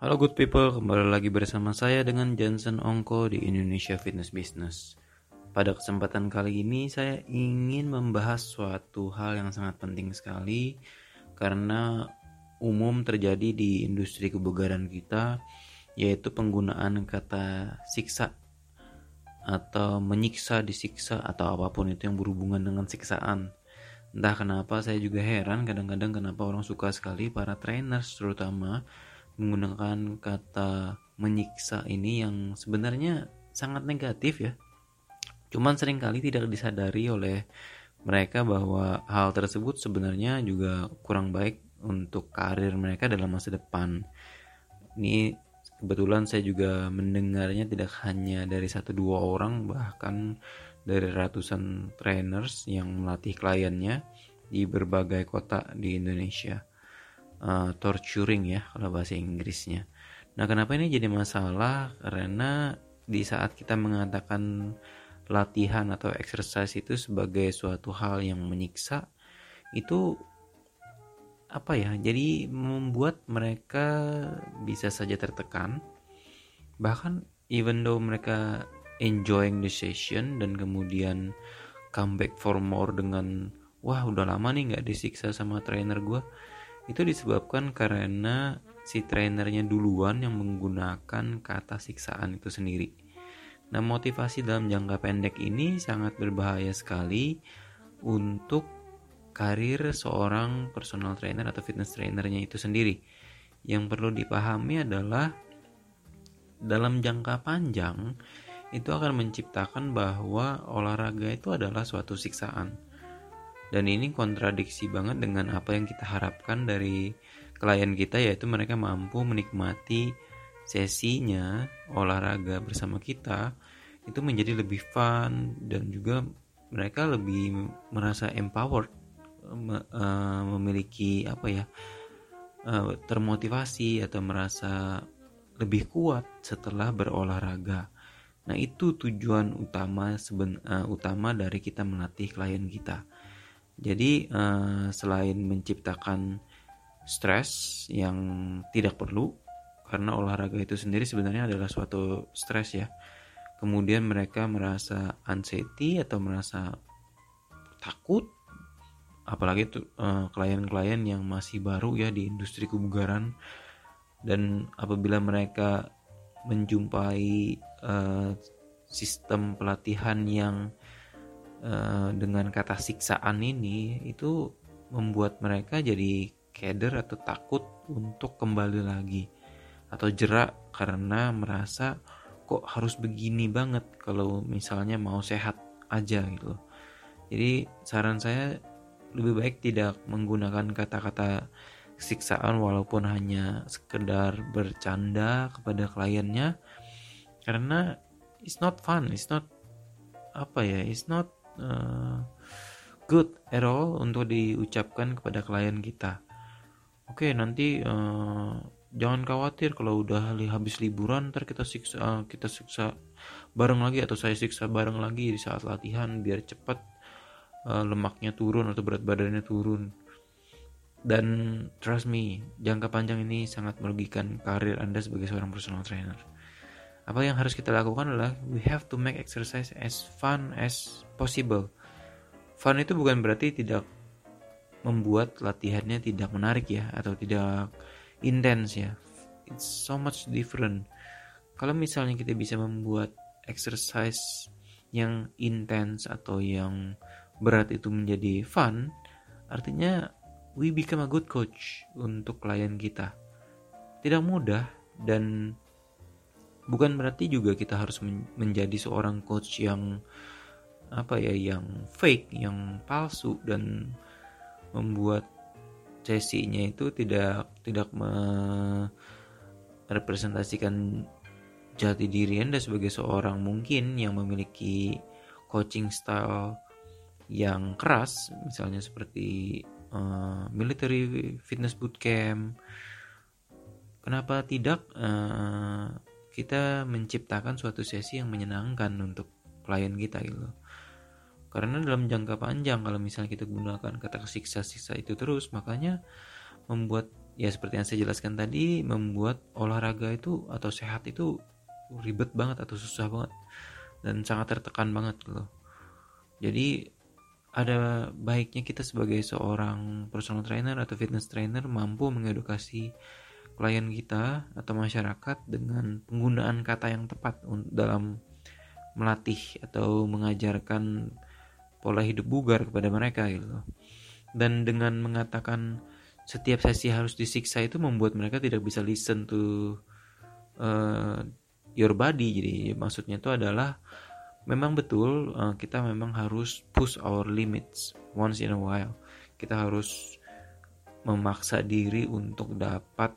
Halo good people, kembali lagi bersama saya dengan Johnson Ongko di Indonesia Fitness Business. Pada kesempatan kali ini saya ingin membahas suatu hal yang sangat penting sekali karena umum terjadi di industri kebugaran kita yaitu penggunaan kata siksa atau menyiksa, disiksa atau apa pun itu yang berhubungan dengan siksaan. Entah kenapa saya juga heran kadang-kadang kenapa orang suka sekali para trainers terutama menggunakan kata menyiksa ini yang sebenarnya sangat negatif ya. Cuman sering kali tidak disadari oleh mereka bahwa hal tersebut sebenarnya juga kurang baik untuk karir mereka dalam masa depan. Ini kebetulan saya juga mendengarnya tidak hanya dari satu dua orang bahkan dari ratusan trainers yang melatih kliennya di berbagai kota di Indonesia uh, torturing ya kalau bahasa Inggrisnya. Nah, kenapa ini jadi masalah? Karena di saat kita mengatakan latihan atau exercise itu sebagai suatu hal yang menyiksa, itu apa ya? Jadi membuat mereka bisa saja tertekan. Bahkan even though mereka enjoying the session dan kemudian come back for more dengan wah udah lama nih nggak disiksa sama trainer gue itu disebabkan karena si trainernya duluan yang menggunakan kata siksaan itu sendiri. Nah, motivasi dalam jangka pendek ini sangat berbahaya sekali untuk karir seorang personal trainer atau fitness trainernya itu sendiri. Yang perlu dipahami adalah dalam jangka panjang itu akan menciptakan bahwa olahraga itu adalah suatu siksaan dan ini kontradiksi banget dengan apa yang kita harapkan dari klien kita yaitu mereka mampu menikmati sesinya olahraga bersama kita itu menjadi lebih fun dan juga mereka lebih merasa empowered eh, memiliki apa ya eh, termotivasi atau merasa lebih kuat setelah berolahraga. Nah, itu tujuan utama seben, uh, utama dari kita melatih klien kita. Jadi uh, selain menciptakan stres yang tidak perlu karena olahraga itu sendiri sebenarnya adalah suatu stres ya. Kemudian mereka merasa anxiety atau merasa takut apalagi tuh uh, klien-klien yang masih baru ya di industri kebugaran dan apabila mereka menjumpai uh, sistem pelatihan yang Eh, dengan kata siksaan ini itu membuat mereka jadi keder atau takut untuk kembali lagi. Atau jerak karena merasa kok harus begini banget kalau misalnya mau sehat aja gitu Jadi saran saya lebih baik tidak menggunakan kata-kata siksaan walaupun hanya sekedar bercanda kepada kliennya karena it's not fun, it's not apa ya, it's not uh, good at all untuk diucapkan kepada klien kita. Oke, okay, nanti uh, jangan khawatir kalau udah habis liburan ntar kita siksa uh, kita siksa bareng lagi atau saya siksa bareng lagi di saat latihan biar cepat uh, lemaknya turun atau berat badannya turun. Dan trust me, jangka panjang ini sangat merugikan karir Anda sebagai seorang personal trainer apa yang harus kita lakukan adalah we have to make exercise as fun as possible. Fun itu bukan berarti tidak membuat latihannya tidak menarik ya atau tidak intens ya. It's so much different. Kalau misalnya kita bisa membuat exercise yang intens atau yang berat itu menjadi fun, artinya we become a good coach untuk klien kita. Tidak mudah dan bukan berarti juga kita harus menjadi seorang coach yang apa ya yang fake yang palsu dan membuat sesinya itu tidak tidak merepresentasikan jati diri anda sebagai seorang mungkin yang memiliki coaching style yang keras misalnya seperti uh, military fitness bootcamp. Kenapa tidak uh, kita menciptakan suatu sesi yang menyenangkan untuk klien kita gitu. Karena dalam jangka panjang kalau misalnya kita gunakan kata siksa-siksa itu terus makanya membuat ya seperti yang saya jelaskan tadi membuat olahraga itu atau sehat itu ribet banget atau susah banget dan sangat tertekan banget loh jadi ada baiknya kita sebagai seorang personal trainer atau fitness trainer mampu mengedukasi klien kita atau masyarakat dengan penggunaan kata yang tepat dalam melatih atau mengajarkan pola hidup bugar kepada mereka gitu. Dan dengan mengatakan setiap sesi harus disiksa itu membuat mereka tidak bisa listen to uh, your body. Jadi maksudnya itu adalah memang betul uh, kita memang harus push our limits once in a while kita harus memaksa diri untuk dapat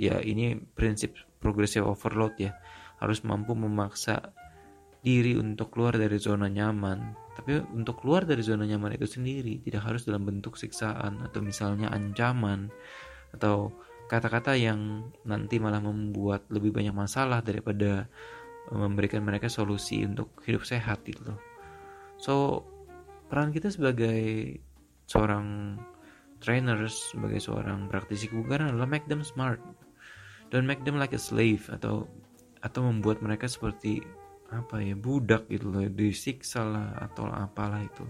ya ini prinsip progressive overload ya harus mampu memaksa diri untuk keluar dari zona nyaman tapi untuk keluar dari zona nyaman itu sendiri tidak harus dalam bentuk siksaan atau misalnya ancaman atau kata-kata yang nanti malah membuat lebih banyak masalah daripada memberikan mereka solusi untuk hidup sehat gitu loh. So peran kita sebagai seorang trainers, sebagai seorang praktisi kebugaran adalah make them smart. Don't make them like a slave atau atau membuat mereka seperti apa ya budak gitu loh disiksa lah atau apalah itu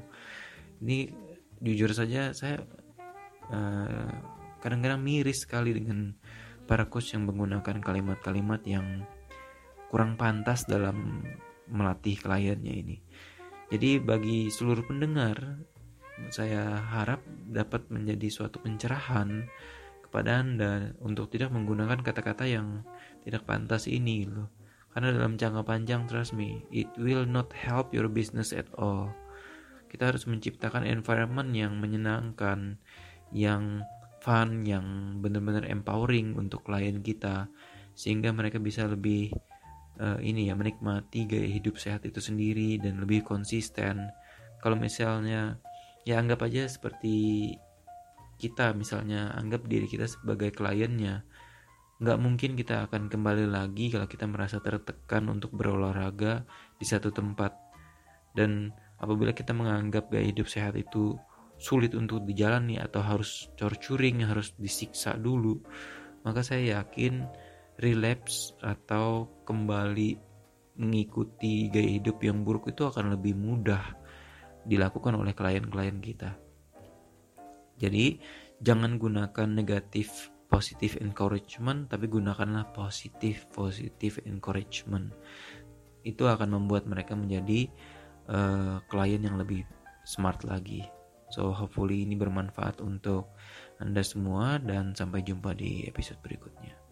ini jujur saja saya eh, kadang-kadang miris sekali dengan para coach yang menggunakan kalimat-kalimat yang kurang pantas dalam melatih kliennya ini. Jadi bagi seluruh pendengar, saya harap dapat menjadi suatu pencerahan kepada Anda untuk tidak menggunakan kata-kata yang tidak pantas ini loh. Karena dalam jangka panjang, trust me, it will not help your business at all. Kita harus menciptakan environment yang menyenangkan, yang fun, yang benar-benar empowering untuk klien kita, sehingga mereka bisa lebih uh, ini ya menikmati gaya hidup sehat itu sendiri dan lebih konsisten. Kalau misalnya ya anggap aja seperti kita misalnya anggap diri kita sebagai kliennya. Nggak mungkin kita akan kembali lagi kalau kita merasa tertekan untuk berolahraga di satu tempat. Dan apabila kita menganggap gaya hidup sehat itu sulit untuk dijalani atau harus torturing harus disiksa dulu maka saya yakin relapse atau kembali mengikuti gaya hidup yang buruk itu akan lebih mudah dilakukan oleh klien-klien kita. Jadi, jangan gunakan negatif positif encouragement, tapi gunakanlah positif positif encouragement. Itu akan membuat mereka menjadi uh, klien yang lebih smart lagi. So, hopefully ini bermanfaat untuk Anda semua dan sampai jumpa di episode berikutnya.